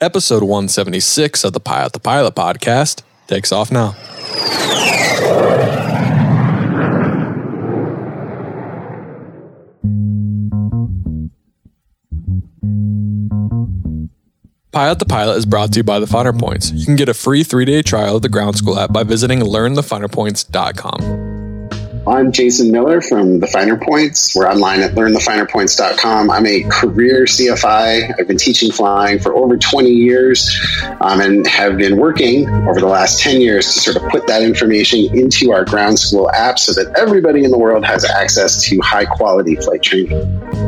Episode 176 of the Pilot the Pilot podcast takes off now. Pilot the Pilot is brought to you by the Finer Points. You can get a free three day trial of the Ground School app by visiting learnthefinerpoints.com. I'm Jason Miller from The Finer Points. We're online at learnthefinerpoints.com. I'm a career CFI. I've been teaching flying for over 20 years um, and have been working over the last 10 years to sort of put that information into our ground school app so that everybody in the world has access to high quality flight training.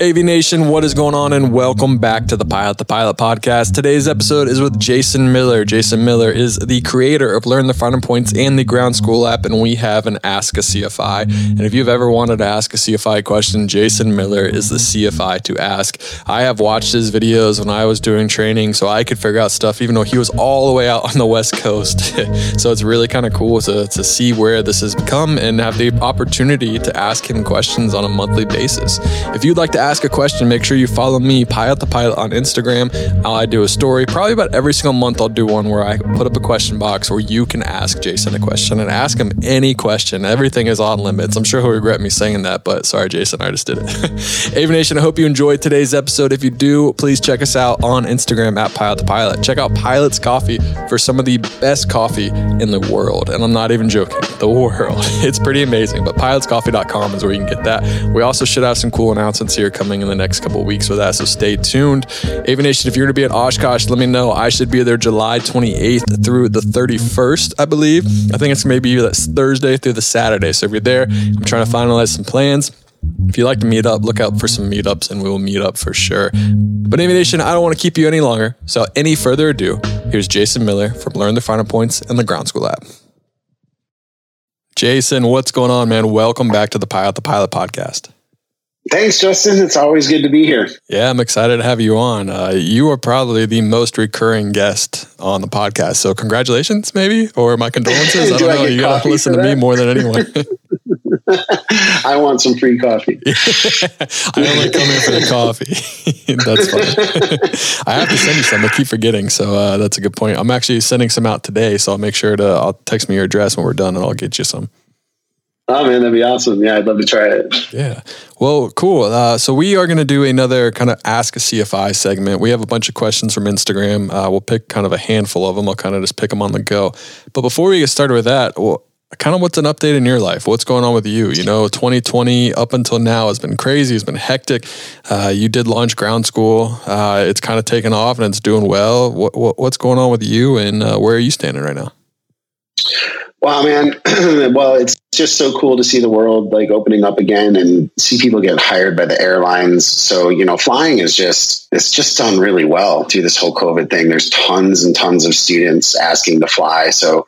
AV Nation, what is going on? And welcome back to the Pilot the Pilot podcast. Today's episode is with Jason Miller. Jason Miller is the creator of Learn the Finer Points and the Ground School app, and we have an Ask a CFI. And if you've ever wanted to ask a CFI question, Jason Miller is the CFI to ask. I have watched his videos when I was doing training, so I could figure out stuff, even though he was all the way out on the West Coast. so it's really kind of cool to, to see where this has become and have the opportunity to ask him questions on a monthly basis. If you'd like to ask a question, make sure you follow me, Pilot the Pilot, on Instagram. I do a story probably about every single month. I'll do one where I put up a question box where you can ask Jason a question and ask him any question. Everything is on limits. I'm sure he'll regret me saying that, but sorry, Jason, I just did it. Aviation, I hope you enjoyed today's episode. If you do, please check us out on Instagram at Pilot the Pilot. Check out Pilot's Coffee for some of the best coffee in the world. And I'm not even joking, the world. It's pretty amazing, but pilotscoffee.com is where you can get that. We also should have some cool announcements here coming in the next couple weeks with that. So stay tuned. Aviation, if you're going to be at Oshkosh, let me know. I should be there July 28th through the 31st, I believe. I think it's maybe that Thursday through the Saturday. So if you're there, I'm trying to finalize some plans. If you like to meet up, look out for some meetups and we will meet up for sure. But Aviation, I don't want to keep you any longer. So any further ado, here's Jason Miller from Learn the Finer Points and the Ground School app. Jason, what's going on, man? Welcome back to the Pilot the Pilot podcast. Thanks, Justin. It's always good to be here. Yeah, I'm excited to have you on. Uh, you are probably the most recurring guest on the podcast. So, congratulations, maybe, or my condolences. I don't know. You got to listen to me more than anyone. I want some free coffee. I only come here for the coffee. that's fine. I have to send you some. I keep forgetting. So, uh, that's a good point. I'm actually sending some out today. So, I'll make sure to, I'll text me your address when we're done and I'll get you some. Oh man, that'd be awesome. Yeah, I'd love to try it. Yeah. Well, cool. Uh, so we are going to do another kind of ask a CFI segment. We have a bunch of questions from Instagram. Uh, we'll pick kind of a handful of them. I'll kind of just pick them on the go. But before we get started with that, well, kind of what's an update in your life? What's going on with you? You know, 2020 up until now has been crazy. It's been hectic. Uh, you did launch ground school. Uh, it's kind of taken off and it's doing well. What, what, what's going on with you and uh, where are you standing right now? Wow, man. well, it's just so cool to see the world like opening up again and see people get hired by the airlines. So, you know, flying is just, it's just done really well through this whole COVID thing. There's tons and tons of students asking to fly. So,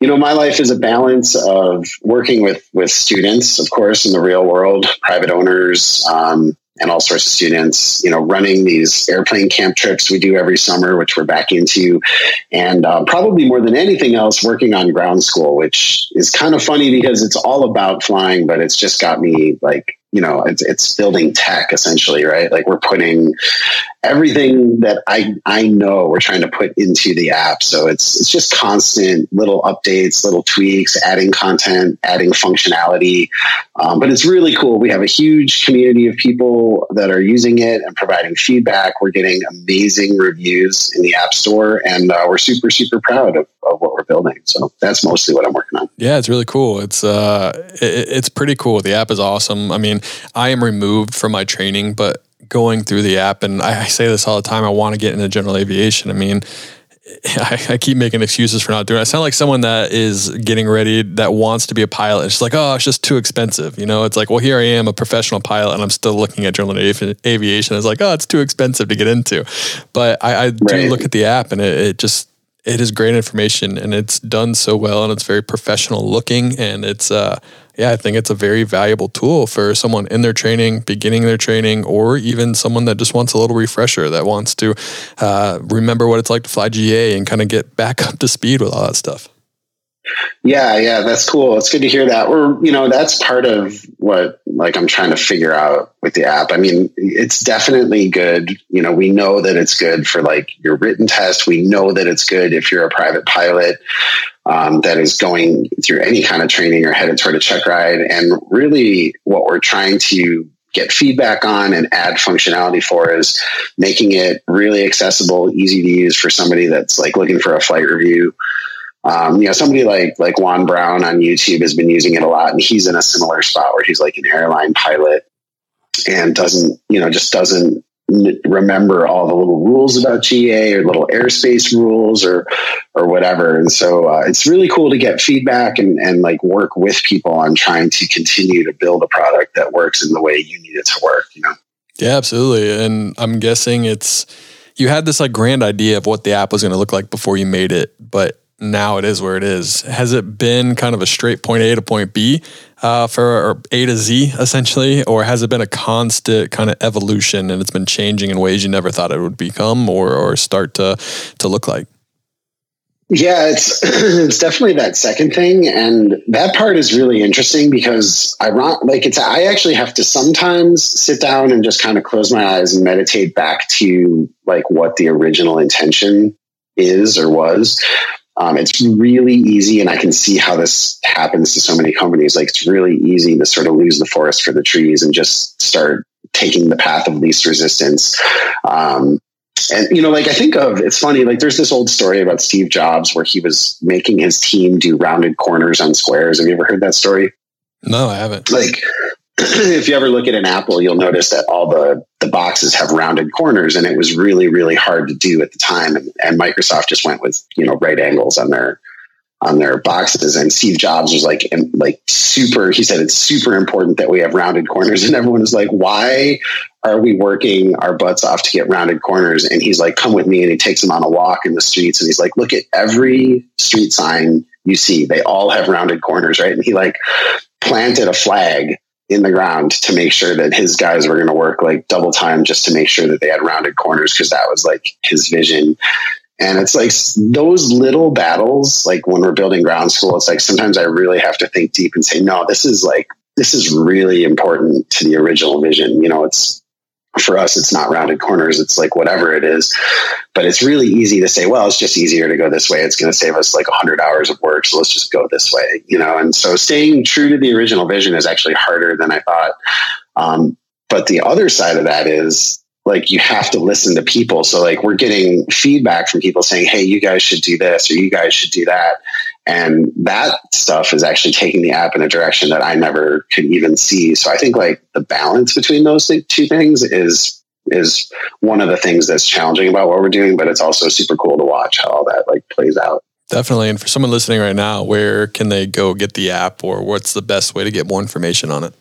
you know, my life is a balance of working with, with students, of course, in the real world, private owners, um, and all sorts of students, you know, running these airplane camp trips we do every summer, which we're back into, and uh, probably more than anything else, working on ground school, which is kind of funny because it's all about flying, but it's just got me like you know, it's, it's building tech essentially, right? Like we're putting everything that I, I know we're trying to put into the app. So it's, it's just constant little updates, little tweaks, adding content, adding functionality. Um, but it's really cool. We have a huge community of people that are using it and providing feedback. We're getting amazing reviews in the app store and uh, we're super, super proud of, of what we're building. So that's mostly what I'm working on. Yeah, it's really cool. It's, uh, it, it's pretty cool. The app is awesome. I mean, I am removed from my training, but going through the app, and I, I say this all the time, I want to get into general aviation. I mean, I, I, keep making excuses for not doing it. I sound like someone that is getting ready that wants to be a pilot. It's like, oh, it's just too expensive. You know, it's like, well, here I am, a professional pilot, and I'm still looking at general aviation. It's like, oh, it's too expensive to get into. But I, I right. do look at the app, and it, it just it is great information, and it's done so well, and it's very professional looking, and it's uh yeah, I think it's a very valuable tool for someone in their training, beginning their training, or even someone that just wants a little refresher that wants to uh, remember what it's like to fly GA and kind of get back up to speed with all that stuff. Yeah, yeah, that's cool. It's good to hear that. Or, you know, that's part of what like I'm trying to figure out with the app. I mean, it's definitely good. You know, we know that it's good for like your written test. We know that it's good if you're a private pilot um, that is going through any kind of training or headed toward a check ride. And really what we're trying to get feedback on and add functionality for is making it really accessible, easy to use for somebody that's like looking for a flight review um, you know, somebody like like Juan Brown on YouTube has been using it a lot, and he's in a similar spot where he's like an airline pilot and doesn't, you know, just doesn't remember all the little rules about GA or little airspace rules or or whatever. And so uh, it's really cool to get feedback and and like work with people on trying to continue to build a product that works in the way you need it to work. You know. Yeah, absolutely. And I'm guessing it's you had this like grand idea of what the app was going to look like before you made it, but now it is where it is. Has it been kind of a straight point A to point B uh, for A to Z essentially, or has it been a constant kind of evolution and it's been changing in ways you never thought it would become or or start to to look like? Yeah, it's it's definitely that second thing, and that part is really interesting because I like it's. I actually have to sometimes sit down and just kind of close my eyes and meditate back to like what the original intention is or was um, it's really easy, and I can see how this happens to so many companies. Like it's really easy to sort of lose the forest for the trees and just start taking the path of least resistance. Um, and you know, like I think of it's funny. Like there's this old story about Steve Jobs where he was making his team do rounded corners on squares. Have you ever heard that story? No, I haven't. Like if you ever look at an apple, you'll notice that all the, the boxes have rounded corners and it was really, really hard to do at the time. And, and Microsoft just went with, you know, right angles on their, on their boxes. And Steve Jobs was like, like super, he said, it's super important that we have rounded corners. And everyone was like, why are we working our butts off to get rounded corners? And he's like, come with me. And he takes them on a walk in the streets. And he's like, look at every street sign you see. They all have rounded corners, right? And he like planted a flag in the ground to make sure that his guys were going to work like double time just to make sure that they had rounded corners because that was like his vision. And it's like those little battles, like when we're building ground school, it's like sometimes I really have to think deep and say, no, this is like, this is really important to the original vision. You know, it's for us, it's not rounded corners. It's like whatever it is. But it's really easy to say, well, it's just easier to go this way. It's going to save us like 100 hours of work. So let's just go this way, you know? And so staying true to the original vision is actually harder than I thought. Um, but the other side of that is like you have to listen to people. So like we're getting feedback from people saying, "Hey, you guys should do this or you guys should do that." And that stuff is actually taking the app in a direction that I never could even see. So I think like the balance between those two things is is one of the things that's challenging about what we're doing, but it's also super cool to watch how all that like plays out. Definitely. And for someone listening right now, where can they go get the app or what's the best way to get more information on it?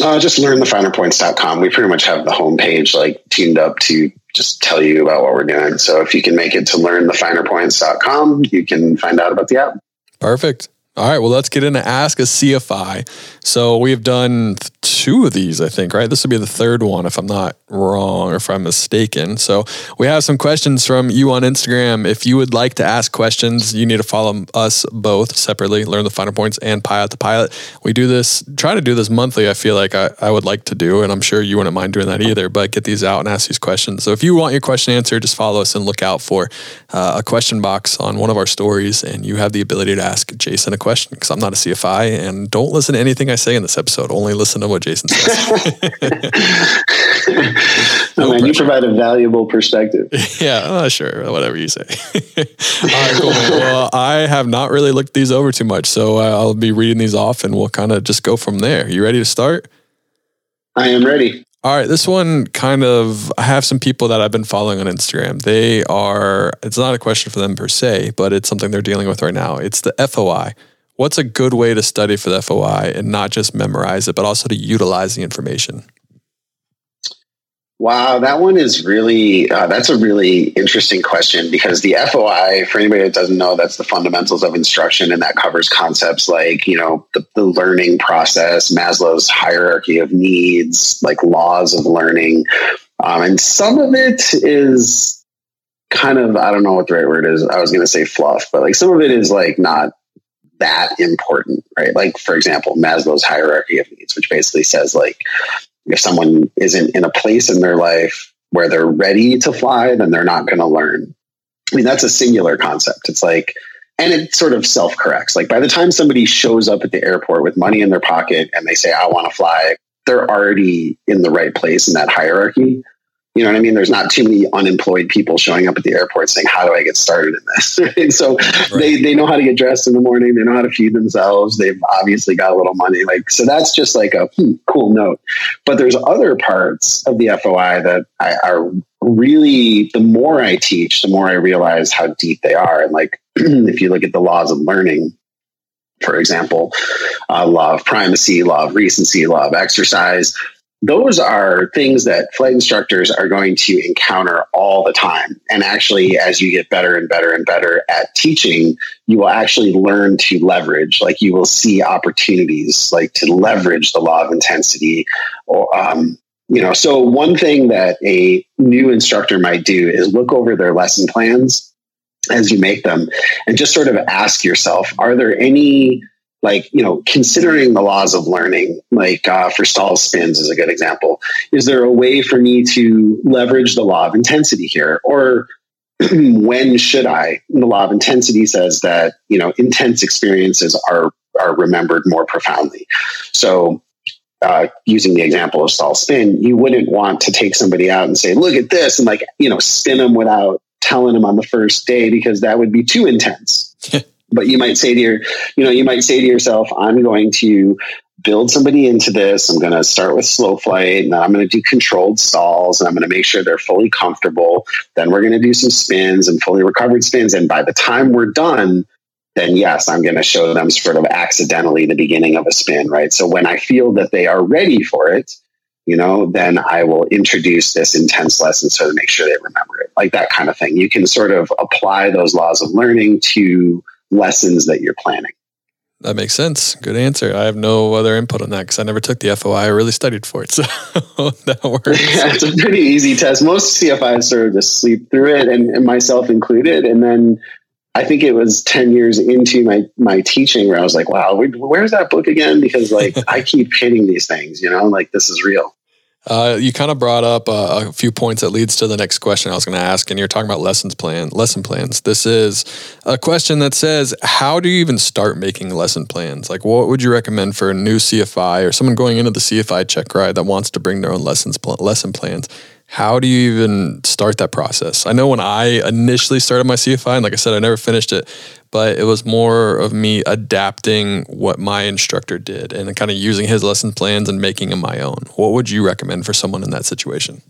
Uh, just learnthefinerpoints.com. We pretty much have the homepage like tuned up to just tell you about what we're doing. So if you can make it to learnthefinerpoints.com, you can find out about the app. Perfect. All right, well, let's get into Ask a CFI. So we have done of these, I think, right? This will be the third one, if I'm not wrong or if I'm mistaken. So we have some questions from you on Instagram. If you would like to ask questions, you need to follow us both separately, Learn the Finer Points and Pilot the Pilot. We do this, try to do this monthly, I feel like I, I would like to do, and I'm sure you wouldn't mind doing that either, but get these out and ask these questions. So if you want your question answered, just follow us and look out for uh, a question box on one of our stories, and you have the ability to ask Jason a question because I'm not a CFI and don't listen to anything I say in this episode. Only listen to what Jason says. no you provide a valuable perspective. yeah, uh, sure. Whatever you say. All right, cool. Well, I have not really looked these over too much, so uh, I'll be reading these off and we'll kind of just go from there. You ready to start? I am ready. All right, this one kind of I have some people that I've been following on Instagram. They are it's not a question for them per se, but it's something they're dealing with right now. It's the FOI what's a good way to study for the FOI and not just memorize it, but also to utilize the information? Wow, that one is really, uh, that's a really interesting question because the FOI, for anybody that doesn't know, that's the fundamentals of instruction and that covers concepts like, you know, the, the learning process, Maslow's hierarchy of needs, like laws of learning. Um, and some of it is kind of I don't know what the right word is. I was going to say fluff, but like some of it is like not that important, right? Like for example, Maslow's hierarchy of needs, which basically says like if someone isn't in a place in their life where they're ready to fly, then they're not going to learn. I mean, that's a singular concept. It's like, and it sort of self corrects. Like by the time somebody shows up at the airport with money in their pocket and they say, I want to fly, they're already in the right place in that hierarchy. You know what I mean? There's not too many unemployed people showing up at the airport saying, "How do I get started in this?" and so right. they they know how to get dressed in the morning. They know how to feed themselves. They've obviously got a little money. Like so, that's just like a hmm, cool note. But there's other parts of the FOI that I, are really. The more I teach, the more I realize how deep they are. And like, if you look at the laws of learning, for example, uh, law of primacy, law of recency, law of exercise those are things that flight instructors are going to encounter all the time. And actually, as you get better and better and better at teaching, you will actually learn to leverage, like you will see opportunities like to leverage the law of intensity or, um, you know, so one thing that a new instructor might do is look over their lesson plans as you make them and just sort of ask yourself, are there any like you know considering the laws of learning like uh, for stall spins is a good example. Is there a way for me to leverage the law of intensity here? Or when should i? The law of intensity says that you know intense experiences are are remembered more profoundly. So uh, using the example of stall spin you wouldn't want to take somebody out and say look at this and like you know spin them without telling them on the first day because that would be too intense but you might say to your you know you might say to yourself i'm going to build somebody into this. I'm going to start with slow flight and then i'm going to do controlled stalls and i'm going to make sure they're fully comfortable. Then we're going to do some spins and fully recovered spins and by the time we're done then yes i'm going to show them sort of accidentally the beginning of a spin right? So when i feel that they are ready for it you know, then I will introduce this intense lesson so to make sure they remember it, like that kind of thing. You can sort of apply those laws of learning to lessons that you're planning. That makes sense. Good answer. I have no other input on that because I never took the FOI. I really studied for it. So that works. Yeah, it's a pretty easy test. Most CFIs sort of just sleep through it, and, and, myself included. And then I think it was 10 years into my, my teaching where I was like, wow, where's that book again? Because like I keep hitting these things, you know, like this is real. Uh, you kind of brought up uh, a few points that leads to the next question I was going to ask, and you're talking about lessons plan, lesson plans. This is a question that says, "How do you even start making lesson plans? Like, what would you recommend for a new CFI or someone going into the CFI check ride that wants to bring their own lessons pl- lesson plans? How do you even start that process? I know when I initially started my CFI, and like I said, I never finished it, but it was more of me adapting what my instructor did and kind of using his lesson plans and making them my own. What would you recommend for someone in that situation?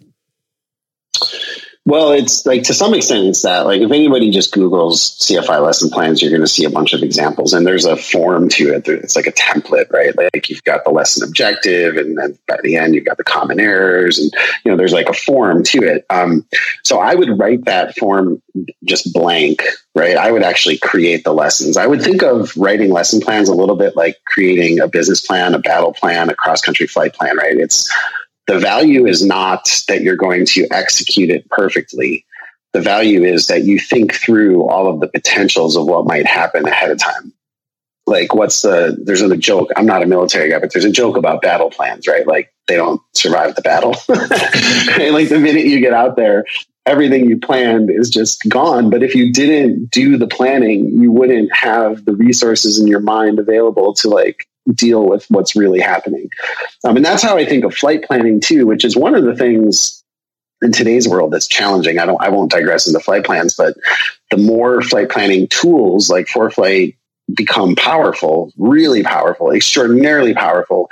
Well, it's like to some extent, it's that. Like, if anybody just Googles CFI lesson plans, you're going to see a bunch of examples, and there's a form to it. It's like a template, right? Like, you've got the lesson objective, and then by the end, you've got the common errors, and you know, there's like a form to it. Um, so, I would write that form just blank, right? I would actually create the lessons. I would think of writing lesson plans a little bit like creating a business plan, a battle plan, a cross country flight plan, right? It's the value is not that you're going to execute it perfectly. The value is that you think through all of the potentials of what might happen ahead of time. Like, what's the, there's a joke. I'm not a military guy, but there's a joke about battle plans, right? Like, they don't survive the battle. like, the minute you get out there, everything you planned is just gone. But if you didn't do the planning, you wouldn't have the resources in your mind available to like deal with what's really happening. Um, and that's how I think of flight planning too, which is one of the things in today's world that's challenging. I don't, I won't digress into flight plans, but the more flight planning tools like ForeFlight become powerful, really powerful, extraordinarily powerful,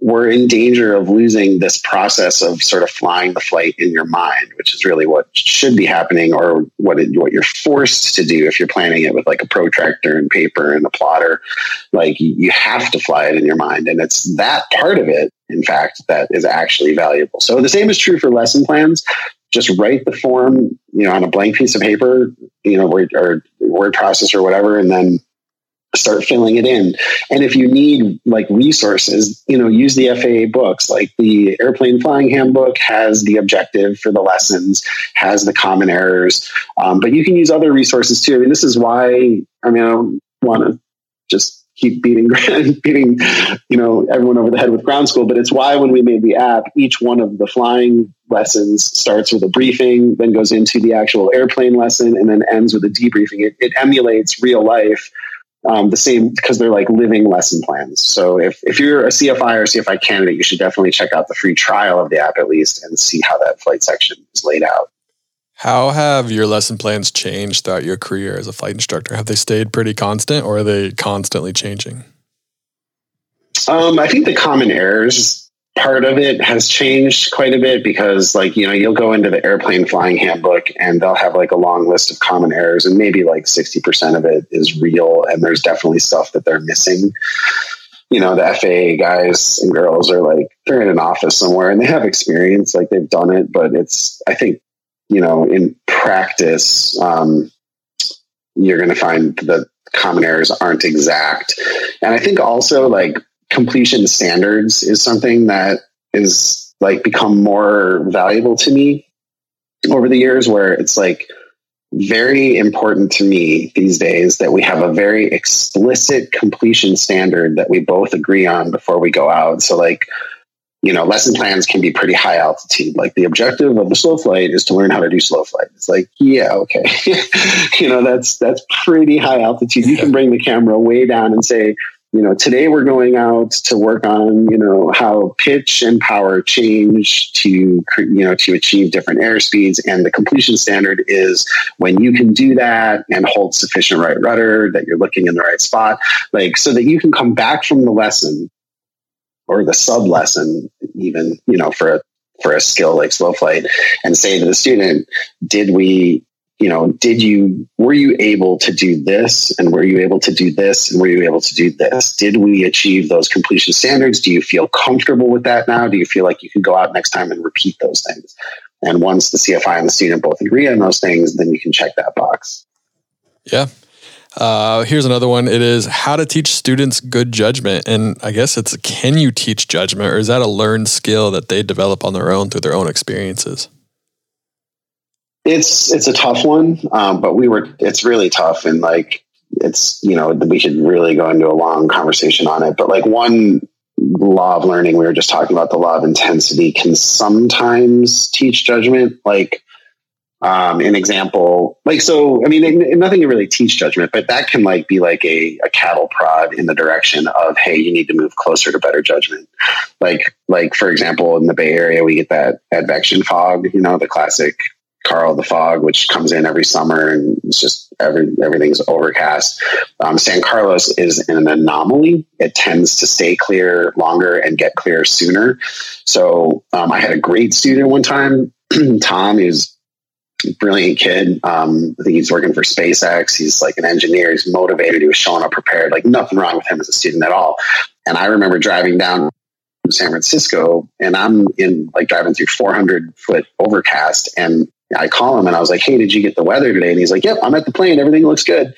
we're in danger of losing this process of sort of flying the flight in your mind, which is really what should be happening, or what it, what you're forced to do if you're planning it with like a protractor and paper and a plotter. Like you have to fly it in your mind, and it's that part of it, in fact, that is actually valuable. So the same is true for lesson plans. Just write the form, you know, on a blank piece of paper, you know, or, or word processor or whatever, and then start filling it in. And if you need like resources, you know, use the FAA books. Like the airplane flying handbook has the objective for the lessons, has the common errors, um, but you can use other resources too. I mean, this is why. I mean, I don't want to just keep beating beating you know everyone over the head with ground school but it's why when we made the app each one of the flying lessons starts with a briefing then goes into the actual airplane lesson and then ends with a debriefing it, it emulates real life um, the same because they're like living lesson plans. So if, if you're a CFI or CFI candidate, you should definitely check out the free trial of the app at least and see how that flight section is laid out. How have your lesson plans changed throughout your career as a flight instructor? Have they stayed pretty constant or are they constantly changing? Um, I think the common errors part of it has changed quite a bit because like you know you'll go into the airplane flying handbook and they'll have like a long list of common errors and maybe like 60% of it is real and there's definitely stuff that they're missing. You know the faa guys and girls are like they're in an office somewhere and they have experience like they've done it but it's i think you know in practice um, you're going to find that common errors aren't exact. And i think also like completion standards is something that is like become more valuable to me over the years where it's like very important to me these days that we have a very explicit completion standard that we both agree on before we go out. So like you know lesson plans can be pretty high altitude. Like the objective of the slow flight is to learn how to do slow flight. It's like yeah okay. You know that's that's pretty high altitude. You can bring the camera way down and say you know, today we're going out to work on, you know, how pitch and power change to, you know, to achieve different air speeds. And the completion standard is when you can do that and hold sufficient right rudder, that you're looking in the right spot, like so that you can come back from the lesson or the sub lesson, even, you know, for a for a skill like slow flight and say to the student, did we you know, did you, were you able to do this? And were you able to do this? And were you able to do this? Did we achieve those completion standards? Do you feel comfortable with that now? Do you feel like you can go out next time and repeat those things? And once the CFI and the student both agree on those things, then you can check that box. Yeah. Uh, here's another one. It is how to teach students good judgment. And I guess it's can you teach judgment or is that a learned skill that they develop on their own through their own experiences? It's it's a tough one, um, but we were. It's really tough, and like it's you know we could really go into a long conversation on it. But like one law of learning, we were just talking about the law of intensity can sometimes teach judgment. Like um, an example, like so. I mean, nothing can really teach judgment, but that can like be like a, a cattle prod in the direction of hey, you need to move closer to better judgment. Like like for example, in the Bay Area, we get that advection fog. You know, the classic Karl the Fog, which comes in every summer and it's just every everything's overcast. Um, San Carlos is an anomaly. It tends to stay clear longer and get clear sooner. So um, I had a great student one time, Tom, who's a brilliant kid. Um, I think he's working for SpaceX. He's like an engineer. He's motivated. He was showing up prepared. Like nothing wrong with him as a student at all. And I remember driving down from San Francisco and I'm in like driving through 400 foot overcast and I call him and I was like, Hey, did you get the weather today? And he's like, Yep, I'm at the plane. Everything looks good.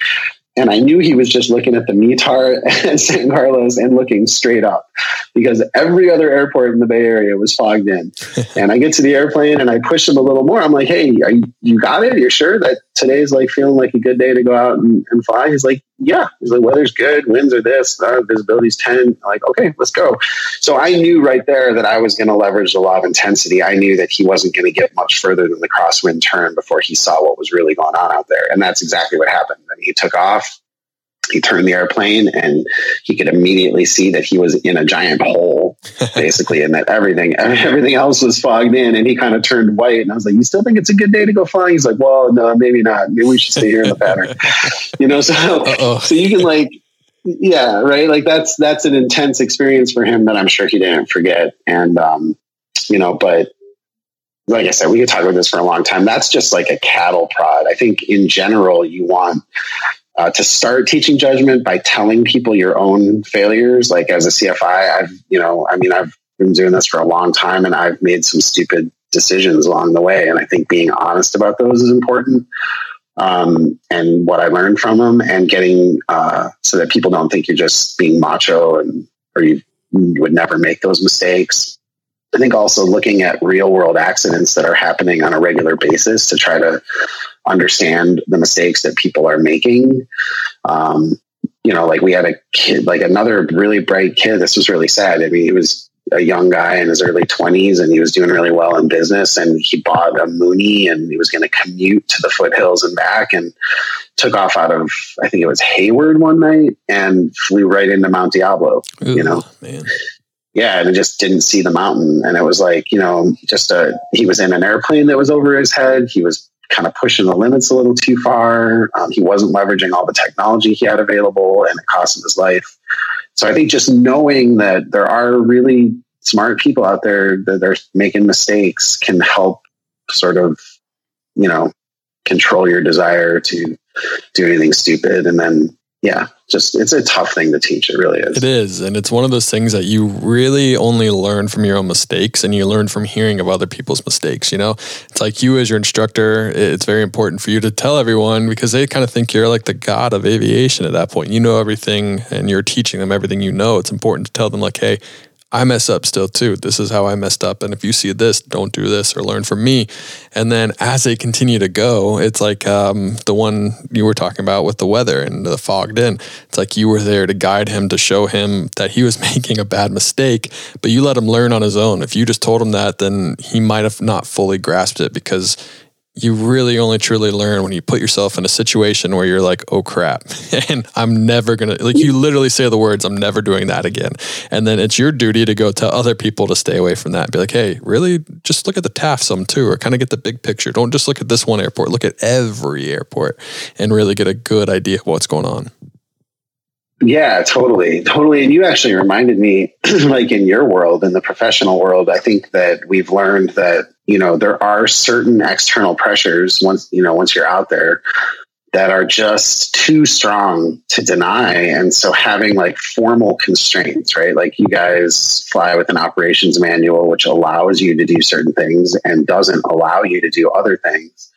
And I knew he was just looking at the METAR at San Carlos and looking straight up because every other airport in the Bay Area was fogged in. and I get to the airplane and I push him a little more. I'm like, hey, you, you, got it? You're sure that today's like feeling like a good day to go out and, and fly? He's like, yeah. He's like, weather's good. Winds are this. Uh, visibility's 10. I'm like, okay, let's go. So I knew right there that I was going to leverage the law of intensity. I knew that he wasn't going to get much further than the crosswind turn before he saw what was really going on out there. And that's exactly what happened. And he took off he turned the airplane and he could immediately see that he was in a giant hole basically and that everything everything else was fogged in and he kind of turned white and i was like you still think it's a good day to go flying he's like well no maybe not maybe we should stay here in the pattern you know so Uh-oh. so you can like yeah right like that's that's an intense experience for him that i'm sure he didn't forget and um you know but like I said, we could talk about this for a long time. That's just like a cattle prod. I think in general, you want uh, to start teaching judgment by telling people your own failures. Like as a CFI, I've, you know, I mean, I've been doing this for a long time and I've made some stupid decisions along the way. And I think being honest about those is important. um, and what I learned from them, and getting uh, so that people don't think you're just being macho and or you, you would never make those mistakes. I think also looking at real world accidents that are happening on a regular basis to try to understand the mistakes that people are making. Um, you know, like we had a kid, like another really bright kid. This was really sad. I mean, he was a young guy in his early 20s and he was doing really well in business and he bought a Mooney and he was going to commute to the foothills and back and took off out of I think it was Hayward one night and flew right into Mount Diablo Ooh, you know man yeah and just didn't see the mountain and it was like you know just a he was in an airplane that was over his head he was kind of pushing the limits a little too far. Um, he wasn't leveraging all the technology he had available and it cost him his life. So I think just knowing that there are really smart people out there that are making mistakes can help sort of, you know, control your desire to do anything stupid. And then yeah, just it's a tough thing to teach. It really is. It is. And it's one of those things that you really only learn from your own mistakes and you learn from hearing of other people's mistakes. You know, it's like you as your instructor, it's very important for you to tell everyone because they kind of think you're like the god of aviation at that point. You know everything and you're teaching them everything you know. It's important to tell them, like, hey, I mess up still too. This is how I messed up. And if you see this, don't do this or learn from me. And then as they continue to go, it's like um, the one you were talking about with the weather and the fogged in. It's like you were there to guide him, to show him that he was making a bad mistake, but you let him learn on his own. If you just told him that, then he might have not fully grasped it because you really only truly learn when you put yourself in a situation where you're like, oh crap, and I'm never gonna like you literally say the words, I'm never doing that again. And then it's your duty to go tell other people to stay away from that. Be like, hey, really just look at the TAF some too, or kind of get the big picture. Don't just look at this one airport, look at every airport and really get a good idea of what's going on. Yeah, totally. Totally. And you actually reminded me, like in your world, in the professional world, I think that we've learned that, you know, there are certain external pressures once, you know, once you're out there that are just too strong to deny. And so having like formal constraints, right? Like you guys fly with an operations manual, which allows you to do certain things and doesn't allow you to do other things.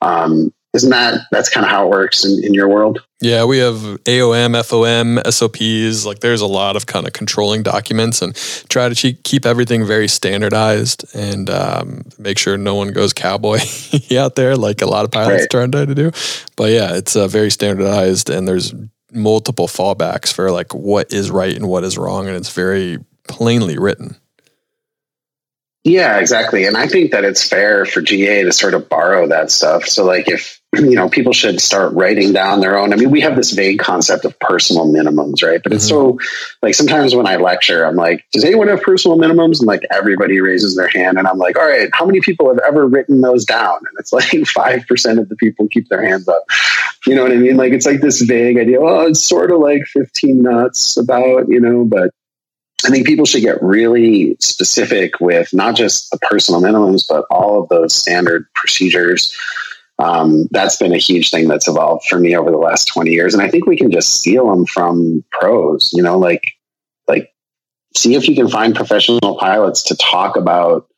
Um, isn't that that's kind of how it works in, in your world? Yeah, we have AOM, FOM, SOPs. Like there's a lot of kind of controlling documents and try to keep everything very standardized and um, make sure no one goes cowboy out there like a lot of pilots right. trying to do. But yeah, it's uh, very standardized and there's multiple fallbacks for like what is right and what is wrong. And it's very plainly written. Yeah, exactly. And I think that it's fair for GA to sort of borrow that stuff. So, like, if, you know, people should start writing down their own. I mean, we have this vague concept of personal minimums, right? But mm-hmm. it's so, like, sometimes when I lecture, I'm like, does anyone have personal minimums? And like, everybody raises their hand. And I'm like, all right, how many people have ever written those down? And it's like 5% of the people keep their hands up. You know what I mean? Like, it's like this vague idea. Oh, it's sort of like 15 knots about, you know, but I think people should get really specific with not just the personal minimums, but all of those standard procedures. Um, that's been a huge thing that's evolved for me over the last 20 years. And I think we can just steal them from pros, you know, like, like see if you can find professional pilots to talk about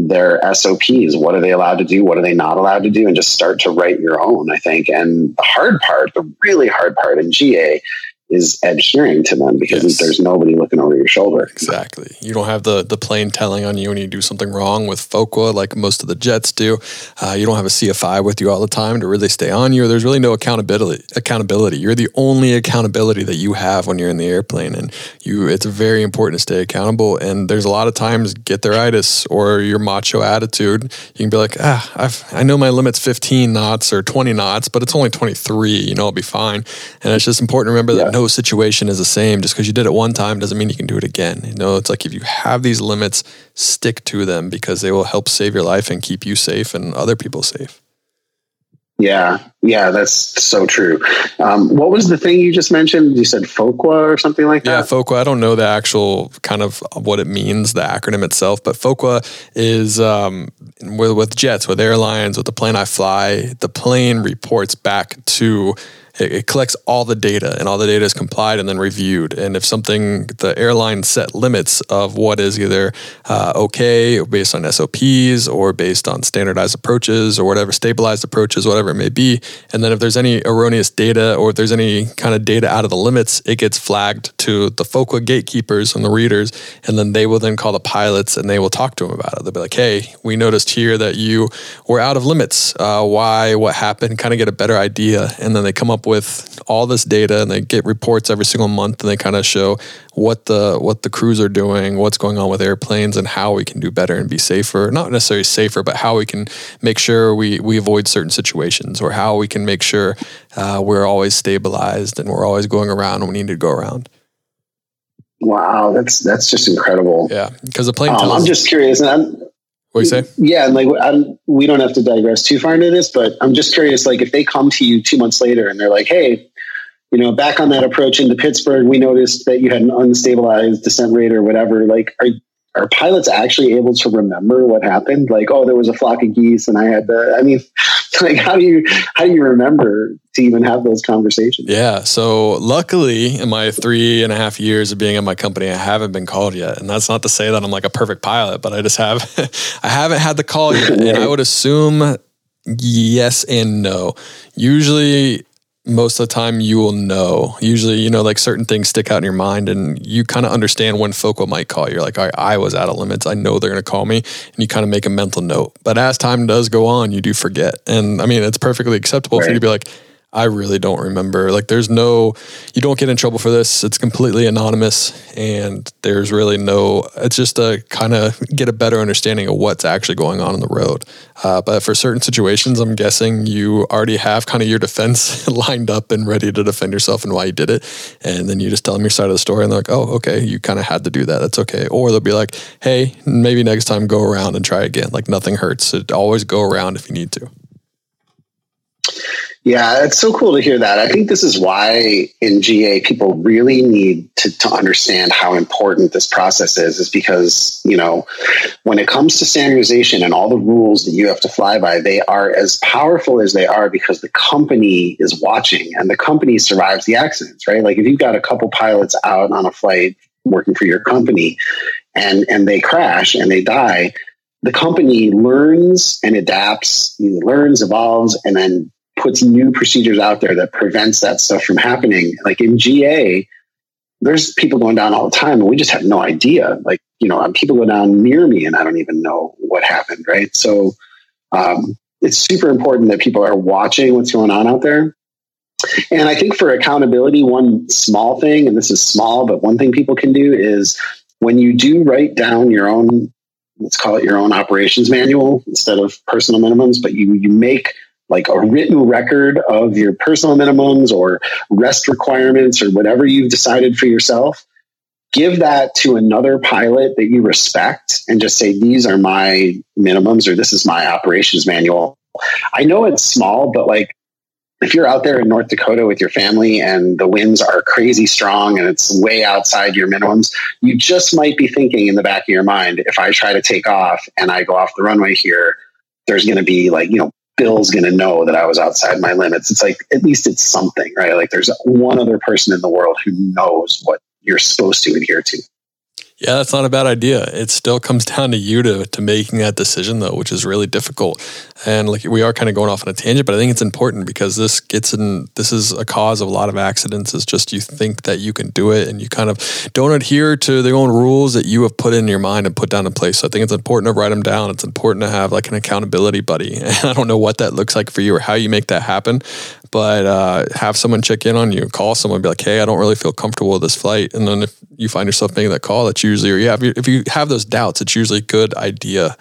their SOPs. What are they allowed to do? What are they not allowed to do? And just start to write your own, I think. And the hard part, the really hard part in GA is adhering to them because yes. there's nobody looking over your shoulder. Exactly. You don't have the the plane telling on you when you do something wrong with FOQA like most of the jets do. Uh, you don't have a CFI with you all the time to really stay on you. There's really no accountability. Accountability. You're the only accountability that you have when you're in the airplane, and you. It's very important to stay accountable. And there's a lot of times get-there-itis or your macho attitude. You can be like, ah, I've, I know my limit's 15 knots or 20 knots, but it's only 23. You know, I'll be fine. And it's just important to remember yeah. that no situation is the same. Just because you did it one time doesn't mean you can do it again. You know, it's like if you have these limits, stick to them because they will help save your life and keep you safe and other people safe. Yeah, yeah, that's so true. Um, what was the thing you just mentioned? You said FOQA or something like that? Yeah, FOQA. I don't know the actual kind of what it means, the acronym itself, but FOQA is um, with, with jets, with airlines, with the plane I fly, the plane reports back to it, it, collects all the data and all the data is complied and then reviewed. And if something, the airline set limits of what is either uh, okay based on SOPs or based on standardized approaches or whatever, stabilized approaches, whatever it may be. And then if there's any erroneous data or if there's any kind of data out of the limits, it gets flagged to the FOQA gatekeepers and the readers. And then they will then call the pilots and they will talk to them about it. They'll be like, hey, we noticed here that you were out of limits. Uh, why, what happened, kind of get a better idea. And then they come up all this data and they get reports every single month and they kind of show what the what the crews are doing, what's going on with airplanes and how we can do better and be safer. Not necessarily safer, but how we can make sure we, we avoid certain situations or how we can make sure uh, we're always stabilized and we're always going around when we need to go around. Wow, that's that's just incredible. Yeah, because the plane. Um, I'm just curious, and I'm, what you say? Yeah, and like I'm, we don't have to digress too far into this, but I'm just curious. Like, if they come to you two months later and they're like, "Hey, you know, back on that approach into Pittsburgh, we noticed that you had an unstabilized descent rate or whatever." Like, are are pilots actually able to remember what happened? Like, oh, there was a flock of geese, and I had the. I mean, like, how do you how do you remember to even have those conversations? Yeah. So luckily, in my three and a half years of being in my company, I haven't been called yet, and that's not to say that I'm like a perfect pilot, but I just have I haven't had the call yet, and I would assume yes and no. Usually most of the time you will know. Usually, you know, like certain things stick out in your mind and you kind of understand when FOQA might call. You're like, I was out of limits. I know they're going to call me. And you kind of make a mental note. But as time does go on, you do forget. And I mean, it's perfectly acceptable right. for you to be like, I really don't remember. Like, there's no, you don't get in trouble for this. It's completely anonymous, and there's really no. It's just to kind of get a better understanding of what's actually going on on the road. Uh, but for certain situations, I'm guessing you already have kind of your defense lined up and ready to defend yourself and why you did it, and then you just tell them your side of the story, and they're like, "Oh, okay, you kind of had to do that. That's okay." Or they'll be like, "Hey, maybe next time go around and try again. Like nothing hurts. So always go around if you need to." Yeah, it's so cool to hear that. I think this is why in GA people really need to, to understand how important this process is, is because, you know, when it comes to standardization and all the rules that you have to fly by, they are as powerful as they are because the company is watching and the company survives the accidents, right? Like if you've got a couple pilots out on a flight working for your company and and they crash and they die, the company learns and adapts, learns, evolves, and then puts new procedures out there that prevents that stuff from happening. Like in GA, there's people going down all the time and we just have no idea. Like, you know, people go down near me and I don't even know what happened. Right. So, um, it's super important that people are watching what's going on out there. And I think for accountability, one small thing, and this is small, but one thing people can do is when you do write down your own, let's call it your own operations manual instead of personal minimums, but you, you make like a written record of your personal minimums or rest requirements or whatever you've decided for yourself, give that to another pilot that you respect and just say, these are my minimums or this is my operations manual. I know it's small, but like if you're out there in North Dakota with your family and the winds are crazy strong and it's way outside your minimums, you just might be thinking in the back of your mind, if I try to take off and I go off the runway here, there's going to be like, you know, Bill's going to know that I was outside my limits. It's like, at least it's something, right? Like there's one other person in the world who knows what you're supposed to adhere to. Yeah, that's not a bad idea. It still comes down to you to to making that decision though, which is really difficult. And like we are kind of going off on a tangent, but I think it's important because this gets in this is a cause of a lot of accidents is just you think that you can do it and you kind of don't adhere to the own rules that you have put in your mind and put down in place. So I think it's important to write them down. It's important to have like an accountability buddy. And I don't know what that looks like for you or how you make that happen, but uh, have someone check in on you, call someone, be like, "Hey, I don't really feel comfortable with this flight." And then if you find yourself making that call, that's usually, or you have, if you have those doubts, it's usually a good idea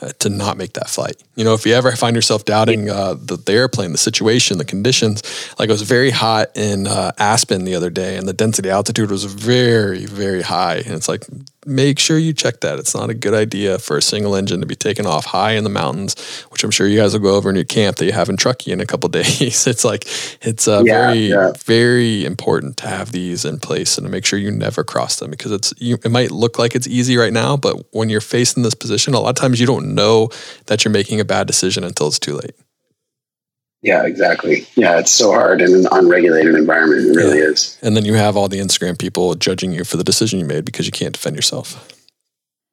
uh, to not make that flight. You know, if you ever find yourself doubting uh, the, the, airplane, the situation, the conditions, like it was very hot in uh, Aspen the other day, and the density altitude was very, very high, and it's like make sure you check that. It's not a good idea for a single engine to be taken off high in the mountains, which I'm sure you guys will go over in your camp that you have in Truckee in a couple days. It's like it's uh, yeah, very, yeah. very important to have these in place and to make sure you never cross them because it's you, it might look like it's easy right now, but when you're faced in this position, a lot of times you don't know that you're making a bad decision until it's too late. Yeah, exactly. Yeah, it's so hard in an unregulated environment. It really yeah. is. And then you have all the Instagram people judging you for the decision you made because you can't defend yourself.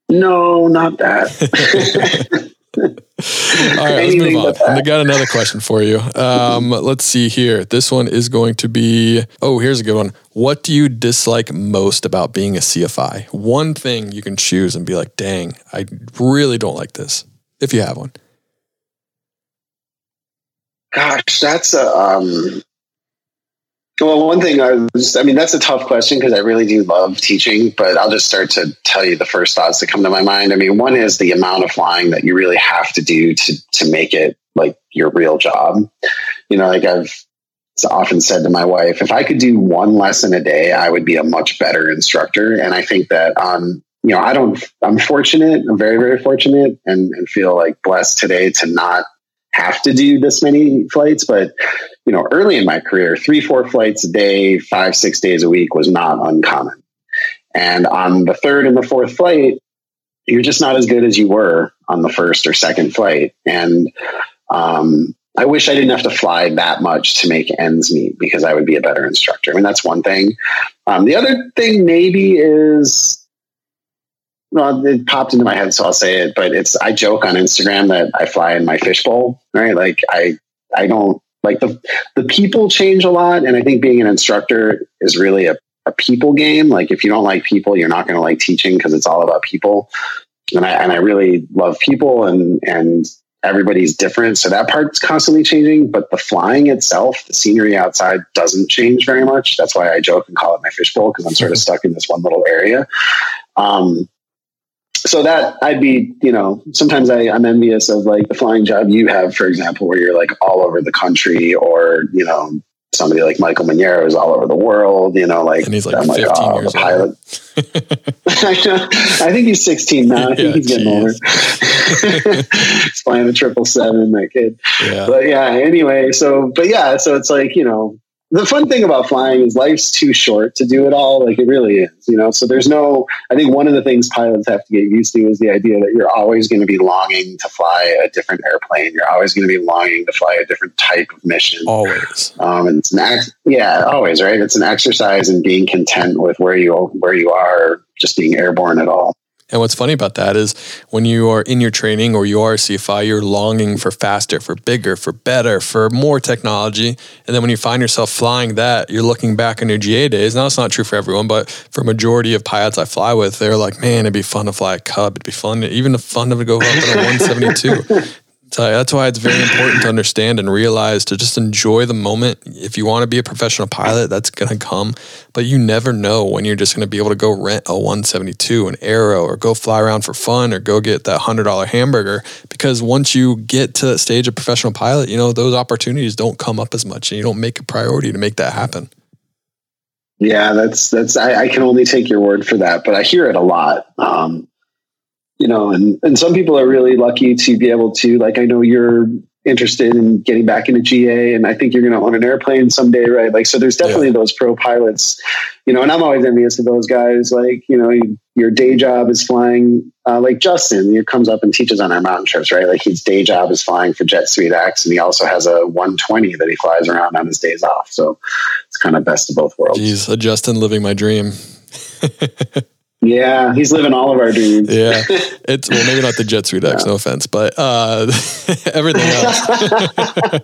No, not that. all right, let's move on. I got another question for you. Um, let's see here. This one is going to be oh, here's a good one. What do you dislike most about being a CFI? One thing you can choose and be like, dang, I really don't like this, if you have one. Gosh, that's a um, well, one thing I was, I mean, that's a tough question because I really do love teaching, but I'll just start to tell you the first thoughts that come to my mind. I mean, one is the amount of flying that you really have to do to, to make it like your real job. You know, like I've often said to my wife, if I could do one lesson a day, I would be a much better instructor. And I think that, um, you know, I don't, I'm fortunate, I'm very, very fortunate and, and feel like blessed today to not have to do this many flights, but you know, early in my career, three, four flights a day, five, six days a week was not uncommon. And on the third and the fourth flight, you're just not as good as you were on the first or second flight. And um, I wish I didn't have to fly that much to make ends meet because I would be a better instructor. I mean, that's one thing. Um, the other thing maybe is well, it popped into my head, so I'll say it. But it's I joke on Instagram that I fly in my fishbowl, right? Like I I don't like the the people change a lot, and I think being an instructor is really a, a people game. Like if you don't like people, you're not going to like teaching because it's all about people. And I and I really love people, and and everybody's different, so that part's constantly changing. But the flying itself, the scenery outside, doesn't change very much. That's why I joke and call it my fishbowl because I'm sort of stuck in this one little area. Um, so that I'd be, you know, sometimes I, I'm envious of like the flying job you have, for example, where you're like all over the country or, you know, somebody like Michael Maniero is all over the world, you know, like, and he's like I'm like, oh, the pilot. I think he's 16 now. I think yeah, he's getting geez. older. he's flying the triple seven, that kid. Yeah. But yeah, anyway, so, but yeah, so it's like, you know, the fun thing about flying is life's too short to do it all. Like it really is, you know. So there's no. I think one of the things pilots have to get used to is the idea that you're always going to be longing to fly a different airplane. You're always going to be longing to fly a different type of mission. Always. Um, and it's an ex- yeah, always right. It's an exercise in being content with where you where you are, just being airborne at all. And what's funny about that is when you are in your training or you are a CFI, you're longing for faster, for bigger, for better, for more technology. And then when you find yourself flying that, you're looking back on your GA days. Now, it's not true for everyone, but for majority of pilots I fly with, they're like, man, it'd be fun to fly a Cub. It'd be fun, even the fun of it to go up in a 172. So that's why it's very important to understand and realize to just enjoy the moment. If you want to be a professional pilot, that's going to come, but you never know when you're just going to be able to go rent a 172, an Arrow, or go fly around for fun, or go get that hundred dollar hamburger. Because once you get to that stage of professional pilot, you know those opportunities don't come up as much, and you don't make a priority to make that happen. Yeah, that's that's. I, I can only take your word for that, but I hear it a lot. Um, you know, and, and some people are really lucky to be able to, like, I know you're interested in getting back into GA and I think you're going to own an airplane someday, right? Like, so there's definitely yeah. those pro pilots, you know, and I'm always envious of those guys. Like, you know, your day job is flying, uh, like Justin, he comes up and teaches on our mountain trips, right? Like his day job is flying for JetSuiteX and he also has a 120 that he flies around on his days off. So it's kind of best of both worlds. Jeez, a Justin living my dream. Yeah, he's living all of our dreams. yeah, it's well, maybe not the JetSuiteX, no offense, but uh, everything else.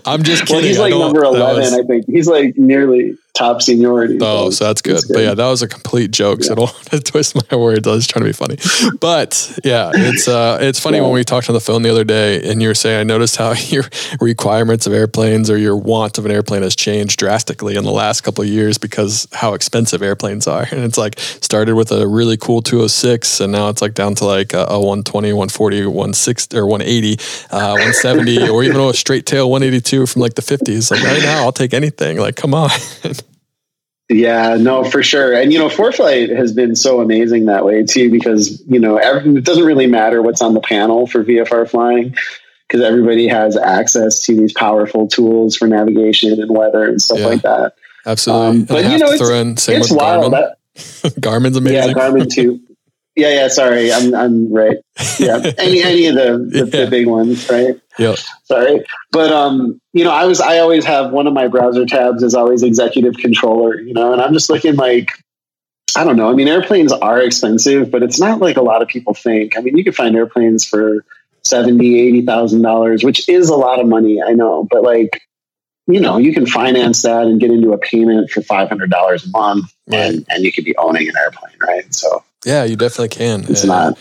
I'm just kidding. Well, he's like number eleven, was, I think. He's like nearly top seniority. Oh, so that's good. good. But yeah, that was a complete joke. Yeah. So I don't want to twist my words. I was trying to be funny. But yeah, it's uh it's funny yeah. when we talked on the phone the other day and you were saying I noticed how your requirements of airplanes or your want of an airplane has changed drastically in the last couple of years because how expensive airplanes are. And it's like started with a really cool 206 and now it's like down to like a, a 120, 140, 160 or 180, uh, 170 or even a straight tail 182 from like the 50s. Like right now I'll take anything. Like come on. Yeah, no, for sure. And, you know, ForeFlight has been so amazing that way too, because, you know, every, it doesn't really matter what's on the panel for VFR flying because everybody has access to these powerful tools for navigation and weather and stuff yeah, like that. Absolutely. Um, but, you know, it's, it's wild. Garmin. That, Garmin's amazing. Yeah, Garmin too. Yeah, yeah. Sorry, I'm I'm right. Yeah, any any of the the, yeah. the big ones, right? Yeah. Sorry, but um, you know, I was I always have one of my browser tabs is always executive controller, you know, and I'm just looking like I don't know. I mean, airplanes are expensive, but it's not like a lot of people think. I mean, you can find airplanes for seventy, eighty thousand dollars, which is a lot of money, I know, but like you know, you can finance that and get into a payment for five hundred dollars a month, right. and and you could be owning an airplane, right? So yeah, you definitely can. It's and not.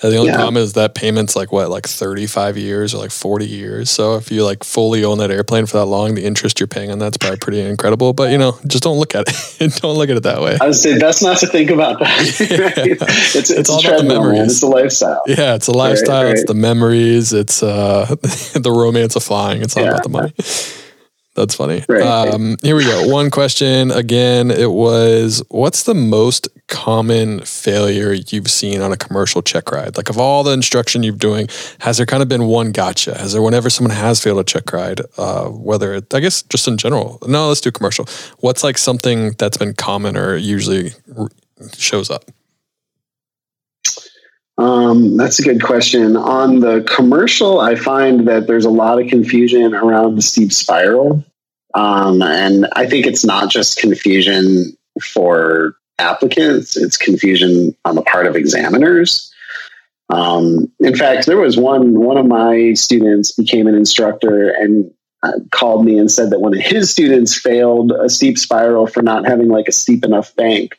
The only yeah. problem is that payment's like what, like thirty five years or like forty years. So if you like fully own that airplane for that long, the interest you're paying on that's probably pretty incredible. But you know, just don't look at it. don't look at it that way. I would say best not to think about that. it's, it's, it's, all about the memories. It's a lifestyle. Yeah, it's a lifestyle. Right, right. It's the memories. It's uh, the romance of flying. It's all yeah. about the money. That's funny. Right. Um, here we go. One question again. It was, what's the most common failure you've seen on a commercial check ride? Like of all the instruction you've doing, has there kind of been one gotcha? Has there whenever someone has failed a check ride, uh, whether it, I guess just in general? No, let's do commercial. What's like something that's been common or usually shows up? Um, that's a good question. On the commercial, I find that there's a lot of confusion around the steep spiral. Um, and I think it's not just confusion for applicants, it's confusion on the part of examiners. Um, in fact, there was one, one of my students became an instructor and uh, called me and said that one of his students failed a steep spiral for not having like a steep enough bank.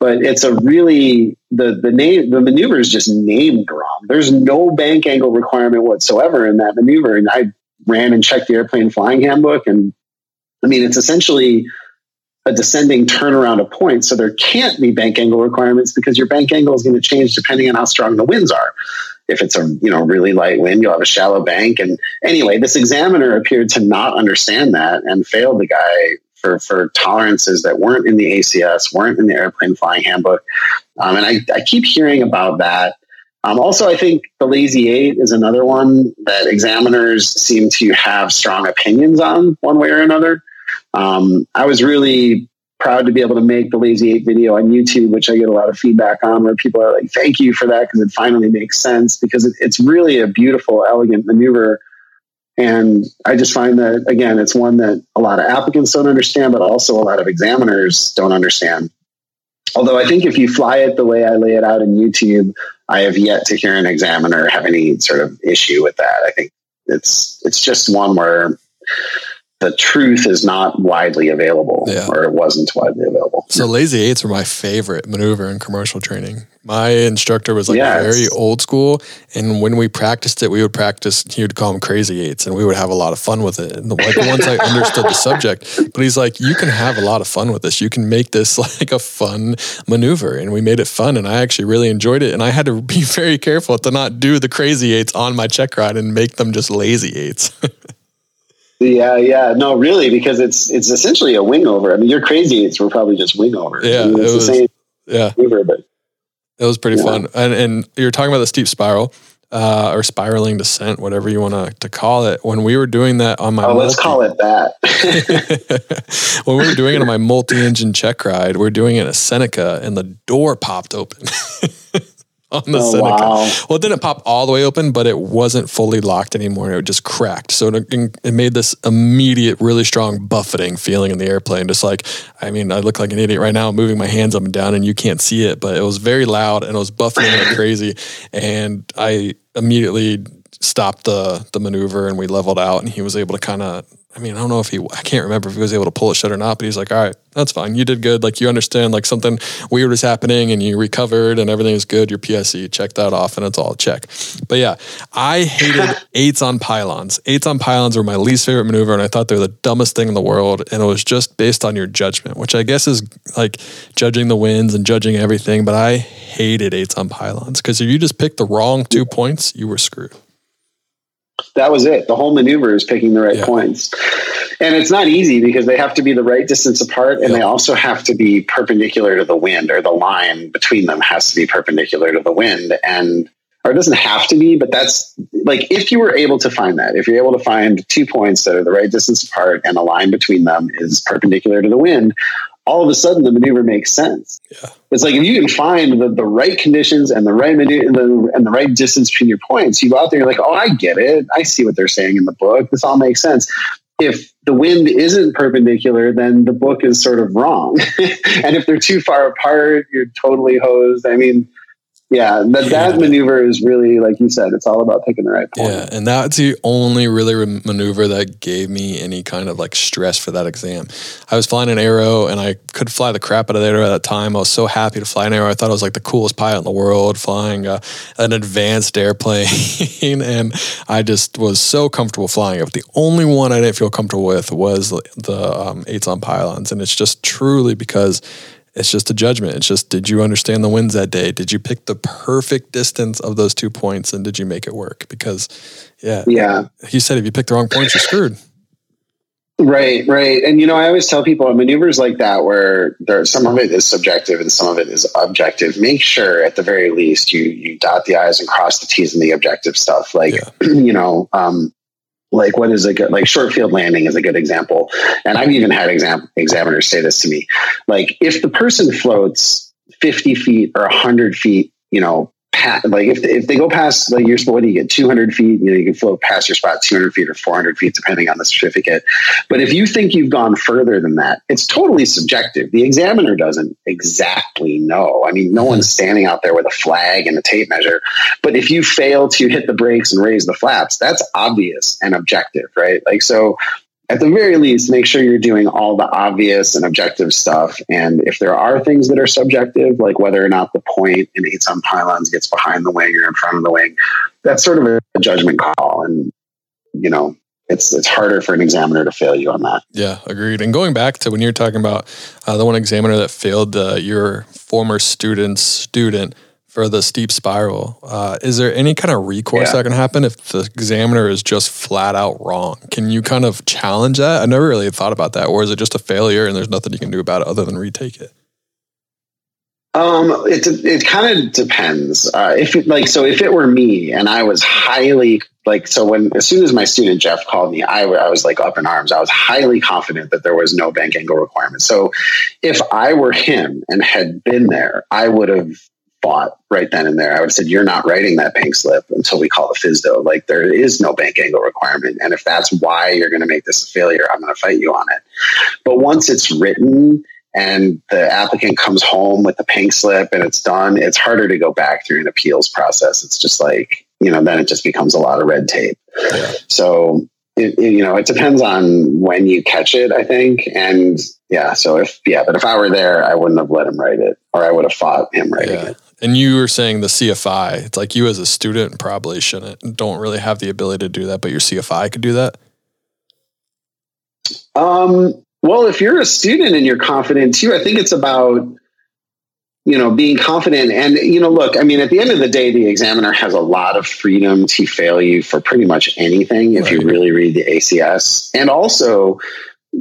But it's a really the the name the maneuver is just named wrong. There's no bank angle requirement whatsoever in that maneuver. And I ran and checked the airplane flying handbook and I mean, it's essentially a descending turnaround of points. So there can't be bank angle requirements because your bank angle is going to change depending on how strong the winds are. If it's a you know really light wind, you'll have a shallow bank. And anyway, this examiner appeared to not understand that and failed the guy for for tolerances that weren't in the ACS, weren't in the airplane flying handbook. Um, and I, I keep hearing about that. Um, also, I think the lazy eight is another one that examiners seem to have strong opinions on, one way or another. Um, I was really proud to be able to make the Lazy Eight video on YouTube, which I get a lot of feedback on, where people are like, "Thank you for that," because it finally makes sense. Because it, it's really a beautiful, elegant maneuver, and I just find that again, it's one that a lot of applicants don't understand, but also a lot of examiners don't understand. Although I think if you fly it the way I lay it out in YouTube, I have yet to hear an examiner have any sort of issue with that. I think it's it's just one where the truth is not widely available yeah. or it wasn't widely available. So lazy eights were my favorite maneuver in commercial training. My instructor was like yes. very old school. And when we practiced it, we would practice, he would call them crazy eights and we would have a lot of fun with it. And the, like once I understood the subject, but he's like, you can have a lot of fun with this. You can make this like a fun maneuver. And we made it fun. And I actually really enjoyed it. And I had to be very careful to not do the crazy eights on my check ride and make them just lazy eights. Yeah, yeah, no, really, because it's it's essentially a wing over. I mean, you're crazy. It's we're probably just wing over. Yeah, I mean, it's it was, the same yeah, maneuver, but it was pretty yeah. fun. And and you're talking about the steep spiral. Uh, or spiraling descent, whatever you want to, to call it. When we were doing that on my, oh, multi- let's call it that. when we were doing it on my multi-engine check ride, we are doing it at Seneca, and the door popped open. on the oh, Seneca. Wow. Well, it didn't pop all the way open, but it wasn't fully locked anymore. It just cracked. So it, it made this immediate, really strong buffeting feeling in the airplane. Just like, I mean, I look like an idiot right now, moving my hands up and down, and you can't see it, but it was very loud and it was buffeting like crazy. And I immediately stopped the the maneuver and we leveled out, and he was able to kind of I mean, I don't know if he, I can't remember if he was able to pull it shut or not, but he's like, all right, that's fine. You did good. Like, you understand, like, something weird is happening and you recovered and everything is good. Your PSE, check that off and it's all check. But yeah, I hated eights on pylons. Eights on pylons were my least favorite maneuver and I thought they were the dumbest thing in the world. And it was just based on your judgment, which I guess is like judging the winds and judging everything. But I hated eights on pylons because if you just picked the wrong two points, you were screwed that was it. The whole maneuver is picking the right yeah. points. And it's not easy because they have to be the right distance apart and yeah. they also have to be perpendicular to the wind or the line between them has to be perpendicular to the wind. And or it doesn't have to be, but that's like if you were able to find that, if you're able to find two points that are the right distance apart and a line between them is perpendicular to the wind, all of a sudden the maneuver makes sense. Yeah. It's like if you can find the, the right conditions and the right maneuver and the right distance between your points, you go out there, and you're like, oh, I get it. I see what they're saying in the book. This all makes sense. If the wind isn't perpendicular, then the book is sort of wrong. and if they're too far apart, you're totally hosed. I mean, yeah, that, yeah. that maneuver is really, like you said, it's all about picking the right point. Yeah, and that's the only really re- maneuver that gave me any kind of like stress for that exam. I was flying an arrow and I could fly the crap out of the arrow at that time. I was so happy to fly an arrow. I thought I was like the coolest pilot in the world flying uh, an advanced airplane. and I just was so comfortable flying it. But The only one I didn't feel comfortable with was the um, on pylons. And it's just truly because it's just a judgment. It's just, did you understand the winds that day? Did you pick the perfect distance of those two points and did you make it work? Because, yeah. Yeah. He said if you pick the wrong points, you're screwed. Right, right. And, you know, I always tell people maneuvers like that where there, some of it is subjective and some of it is objective. Make sure at the very least you, you dot the I's and cross the T's in the objective stuff. Like, yeah. you know, um, like what is a good like short field landing is a good example. And i've even had exam- examiners say this to me. Like if the person floats 50 feet or 100 feet you know like if, if they go past like your what do you get? 200 feet you know you can float past your spot 200 feet or 400 feet depending on the certificate. But if you think you've gone further than that it's totally subjective. The examiner doesn't exactly know. I mean no one's standing out there with a flag and a tape measure. But if you fail to hit the brakes and raise the flaps that's obvious and objective right? Like so at the very least, make sure you're doing all the obvious and objective stuff. And if there are things that are subjective, like whether or not the point in on pylons gets behind the wing or in front of the wing, that's sort of a judgment call. And, you know, it's it's harder for an examiner to fail you on that. Yeah, agreed. And going back to when you're talking about uh, the one examiner that failed uh, your former student's student, for the steep spiral. Uh, is there any kind of recourse yeah. that can happen if the examiner is just flat out wrong? Can you kind of challenge that? I never really thought about that. Or is it just a failure and there's nothing you can do about it other than retake it? Um, it it kind of depends. Uh, if it, like so, if it were me and I was highly like so, when as soon as my student Jeff called me, I, I was like up in arms. I was highly confident that there was no bank angle requirement. So, if I were him and had been there, I would have fought right then and there. I would have said, You're not writing that bank slip until we call the FSDO. Like, there is no bank angle requirement. And if that's why you're going to make this a failure, I'm going to fight you on it. But once it's written and the applicant comes home with the pink slip and it's done, it's harder to go back through an appeals process. It's just like, you know, then it just becomes a lot of red tape. Yeah. So, it, it, you know, it depends on when you catch it, I think. And yeah, so if, yeah, but if I were there, I wouldn't have let him write it or I would have fought him writing yeah. it. And you were saying the CFI. It's like you as a student probably shouldn't don't really have the ability to do that, but your CFI could do that. Um, well, if you're a student and you're confident too, I think it's about you know being confident and you know look i mean at the end of the day the examiner has a lot of freedom to fail you for pretty much anything if right. you really read the acs and also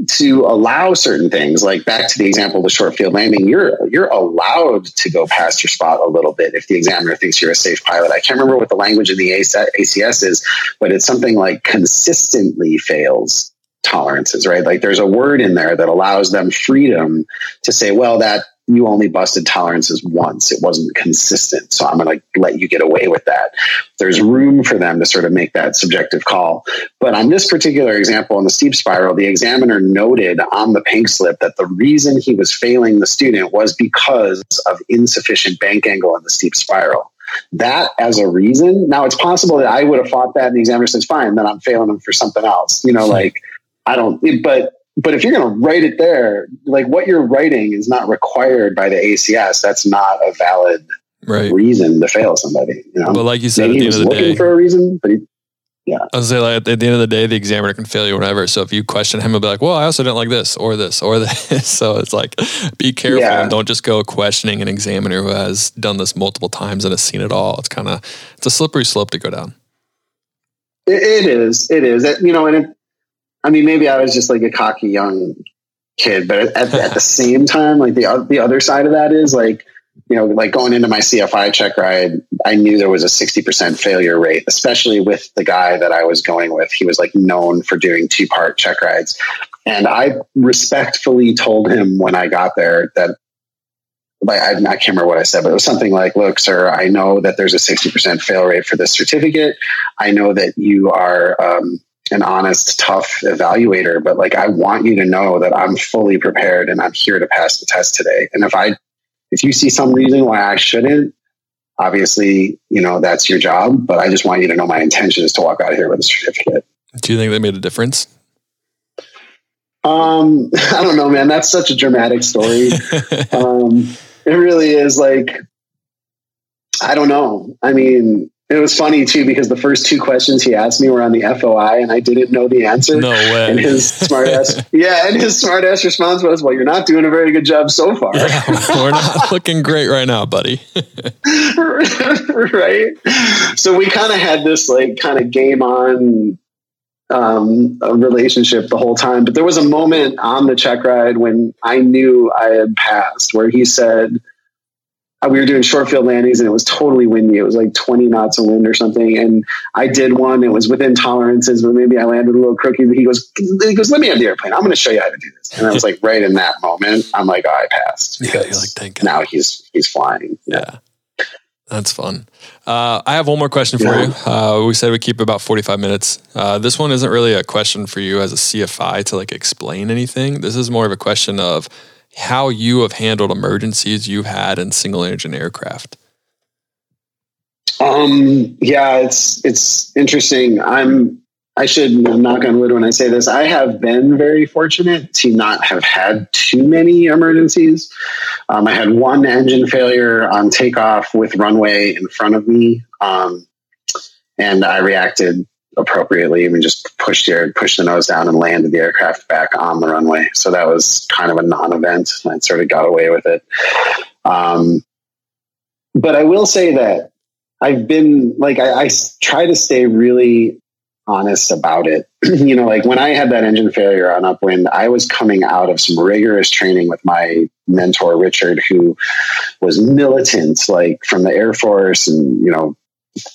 to allow certain things like back to the example of the short field landing you're you're allowed to go past your spot a little bit if the examiner thinks you're a safe pilot. I can't remember what the language in the acs is but it's something like consistently fails tolerances right? Like there's a word in there that allows them freedom to say well that you only busted tolerances once. It wasn't consistent. So I'm going to let you get away with that. There's room for them to sort of make that subjective call. But on this particular example, in the steep spiral, the examiner noted on the pink slip that the reason he was failing the student was because of insufficient bank angle in the steep spiral. That as a reason. Now it's possible that I would have fought that and the examiner says, fine, then I'm failing him for something else. You know, like I don't, but but if you're going to write it there, like what you're writing is not required by the ACS. That's not a valid right. reason to fail somebody. You know, but like you said, Maybe at the end of the day, for a reason, but he, yeah. I was say like at the end of the day, the examiner can fail you whenever. So if you question him, he'll be like, "Well, I also didn't like this or this or this." so it's like, be careful yeah. and don't just go questioning an examiner who has done this multiple times and has seen it all. It's kind of it's a slippery slope to go down. it, it is. It is. You know, and it, I mean, maybe I was just like a cocky young kid, but at, at the same time, like the the other side of that is like, you know, like going into my CFI check ride, I knew there was a 60% failure rate, especially with the guy that I was going with. He was like known for doing two part check rides. And I respectfully told him when I got there that like I, I can't remember what I said, but it was something like, "Look, sir, I know that there's a sixty percent fail rate for this certificate. I know that you are um, an honest, tough evaluator, but like I want you to know that I'm fully prepared and I'm here to pass the test today. And if I, if you see some reason why I shouldn't, obviously, you know that's your job. But I just want you to know my intention is to walk out of here with a certificate. Do you think that made a difference? Um, I don't know, man. That's such a dramatic story. um, it really is like, I don't know. I mean, it was funny too because the first two questions he asked me were on the FOI and I didn't know the answer. No way. And his smart ass, yeah, and his smart ass response was, "Well, you're not doing a very good job so far. Yeah, we're not looking great right now, buddy." right. So we kind of had this like kind of game on um, a relationship the whole time. But there was a moment on the check ride when I knew I had passed, where he said we were doing short field landings and it was totally windy. It was like 20 knots of wind or something. And I did one. It was within tolerances, but maybe I landed a little crooked. He goes, he goes, let me have the airplane. I'm going to show you how to do this. And I was like, right in that moment, I'm like, oh, I passed because yeah, like, now he's he's flying. Yeah. yeah. That's fun. Uh, I have one more question for yeah. you. Uh, we said we keep about 45 minutes. Uh, this one isn't really a question for you as a CFI to like explain anything. This is more of a question of how you have handled emergencies you've had in single engine aircraft. Um, yeah, it's, it's interesting. I'm, I should knock on wood when I say this. I have been very fortunate to not have had too many emergencies. Um, I had one engine failure on takeoff with runway in front of me, um, and I reacted appropriately and just pushed the pushed the nose down and landed the aircraft back on the runway. So that was kind of a non-event. I sort of got away with it. Um, but I will say that I've been like I, I try to stay really honest about it. you know, like when I had that engine failure on upwind, I was coming out of some rigorous training with my mentor, Richard, who was militant, like from the Air Force and, you know,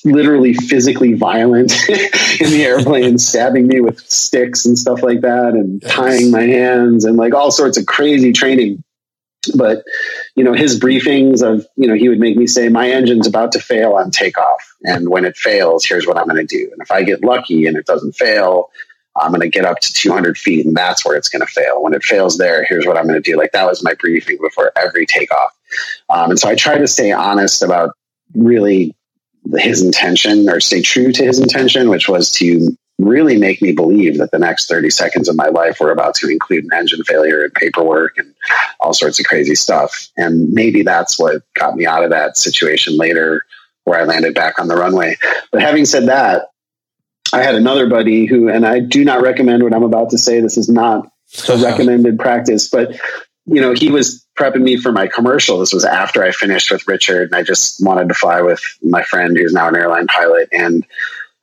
literally physically violent in the airplane, stabbing me with sticks and stuff like that, and yes. tying my hands and like all sorts of crazy training. But you know his briefings of you know he would make me say my engine's about to fail on takeoff and when it fails here's what i'm going to do. And if i get lucky and it doesn't fail i'm going to get up to 200 feet and that's where it's going to fail. When it fails there here's what i'm going to do. Like that was my briefing before every takeoff. Um, and so i try to stay honest about really his intention or stay true to his intention which was to really make me believe that the next 30 seconds of my life were about to include an engine failure and paperwork and all sorts of crazy stuff. And maybe that's what got me out of that situation later where I landed back on the runway. But having said that, I had another buddy who, and I do not recommend what I'm about to say. This is not a recommended practice, but you know, he was prepping me for my commercial. This was after I finished with Richard and I just wanted to fly with my friend who's now an airline pilot. And,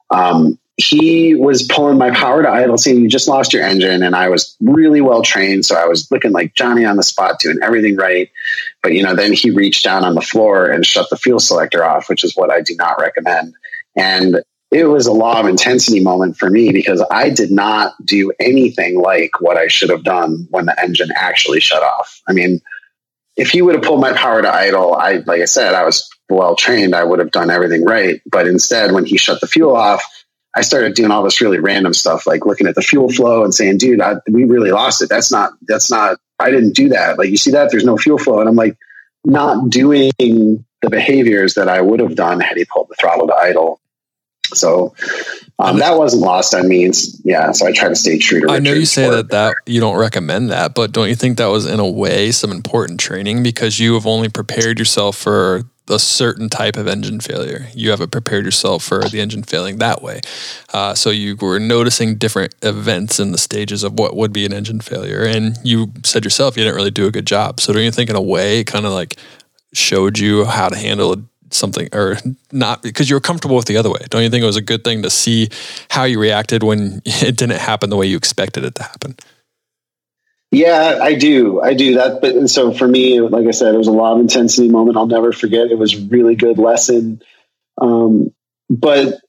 um, he was pulling my power to idle, saying, You just lost your engine. And I was really well trained. So I was looking like Johnny on the spot, doing everything right. But, you know, then he reached down on the floor and shut the fuel selector off, which is what I do not recommend. And it was a law of intensity moment for me because I did not do anything like what I should have done when the engine actually shut off. I mean, if he would have pulled my power to idle, I, like I said, I was well trained. I would have done everything right. But instead, when he shut the fuel off, I started doing all this really random stuff, like looking at the fuel flow and saying, dude, I, we really lost it. That's not, that's not, I didn't do that. Like, you see that? There's no fuel flow. And I'm like, not doing the behaviors that I would have done had he pulled the throttle to idle. So um, that wasn't lost on me. Yeah, so I try to stay true to. I know you say that that you don't recommend that, but don't you think that was in a way some important training because you have only prepared yourself for a certain type of engine failure. You haven't prepared yourself for the engine failing that way. Uh, so you were noticing different events in the stages of what would be an engine failure. And you said yourself you didn't really do a good job. So don't you think in a way it kind of like showed you how to handle something or not because you were comfortable with the other way? Don't you think it was a good thing to see how you reacted when it didn't happen the way you expected it to happen? Yeah, I do. I do that. But so for me, like I said, it was a lot of intensity moment. I'll never forget. It was really good lesson. Um, but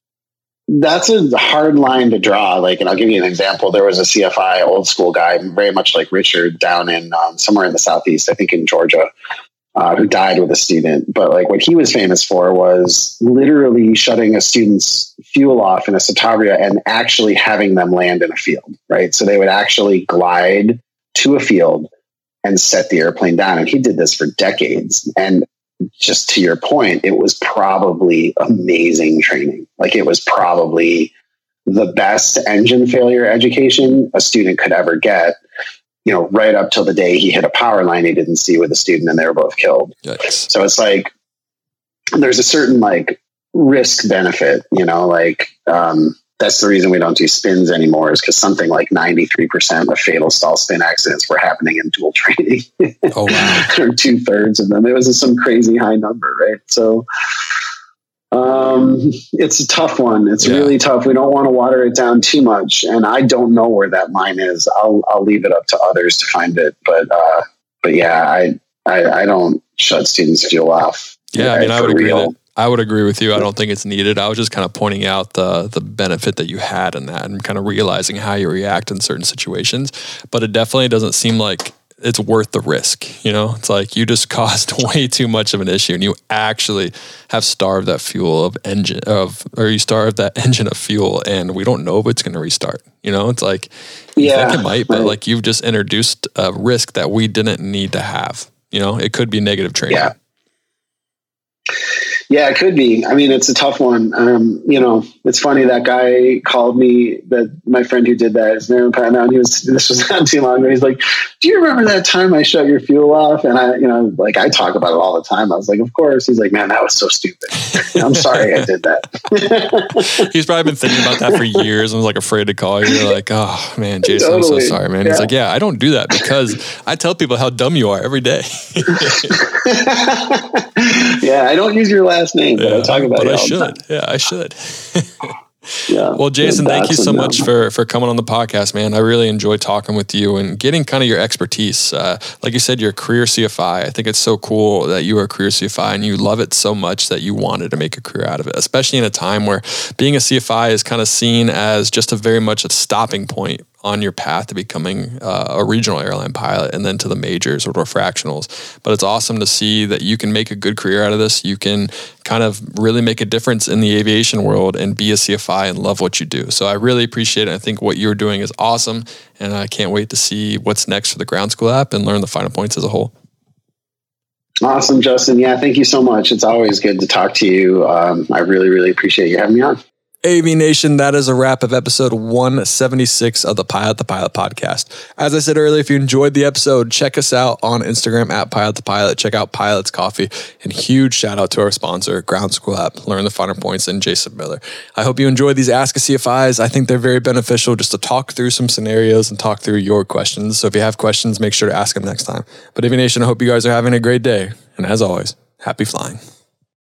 that's a hard line to draw. Like, and I'll give you an example. There was a CFI old school guy, very much like Richard, down in um, somewhere in the southeast, I think in Georgia, uh, who died with a student. But like, what he was famous for was literally shutting a student's fuel off in a Citabria and actually having them land in a field. Right, so they would actually glide to a field and set the airplane down. And he did this for decades. And just to your point, it was probably amazing training. Like it was probably the best engine failure education a student could ever get. You know, right up till the day he hit a power line he didn't see with a student and they were both killed. Yikes. So it's like there's a certain like risk benefit, you know, like um, that's the reason we don't do spins anymore is because something like 93% of fatal stall spin accidents were happening in dual training. Oh, wow. or two thirds of them. It was some crazy high number, right? So, um, it's a tough one. It's yeah. really tough. We don't want to water it down too much. And I don't know where that line is. I'll, I'll leave it up to others to find it. But, uh, but yeah, I, I, I don't shut students fuel off. Yeah. I mean, I would agree that I would agree with you. I don't think it's needed. I was just kind of pointing out the the benefit that you had in that and kind of realizing how you react in certain situations. But it definitely doesn't seem like it's worth the risk. You know, it's like you just caused way too much of an issue, and you actually have starved that fuel of engine of, or you starved that engine of fuel, and we don't know if it's going to restart. You know, it's like yeah, think it might, but like you've just introduced a risk that we didn't need to have. You know, it could be negative training. Yeah. Yeah, it could be. I mean, it's a tough one. Um, you know, it's funny that guy called me. That my friend who did that is Pat now, and he was this was not too long ago. He's like, "Do you remember that time I shut your fuel off?" And I, you know, like I talk about it all the time. I was like, "Of course." He's like, "Man, that was so stupid. I'm sorry I did that." He's probably been thinking about that for years and was like afraid to call you. You're like, "Oh man, Jason, totally. I'm so sorry, man." Yeah. He's like, "Yeah, I don't do that because I tell people how dumb you are every day." yeah, I don't use your last last name, but I talk about it. I should. Yeah, I should. yeah. Well, Jason, thank you so much for for coming on the podcast, man. I really enjoy talking with you and getting kind of your expertise. Uh, like you said, you're a career CFI. I think it's so cool that you are a career CFI and you love it so much that you wanted to make a career out of it, especially in a time where being a CFI is kind of seen as just a very much a stopping point on your path to becoming uh, a regional airline pilot and then to the majors or fractionals. But it's awesome to see that you can make a good career out of this. You can kind of really make a difference in the aviation world and be a CFI and love what you do. So I really appreciate it. I think what you're doing is awesome. And I can't wait to see what's next for the ground school app and learn the Finer Points as a whole. Awesome, Justin. Yeah, thank you so much. It's always good to talk to you. Um, I really, really appreciate you having me on. AV Nation, that is a wrap of episode 176 of the Pilot the Pilot podcast. As I said earlier, if you enjoyed the episode, check us out on Instagram at Pilot the Pilot. Check out Pilot's Coffee. And huge shout out to our sponsor, Ground School App, Learn the Finer Points, and Jason Miller. I hope you enjoyed these Ask a CFIs. I think they're very beneficial just to talk through some scenarios and talk through your questions. So if you have questions, make sure to ask them next time. But AV Nation, I hope you guys are having a great day. And as always, happy flying.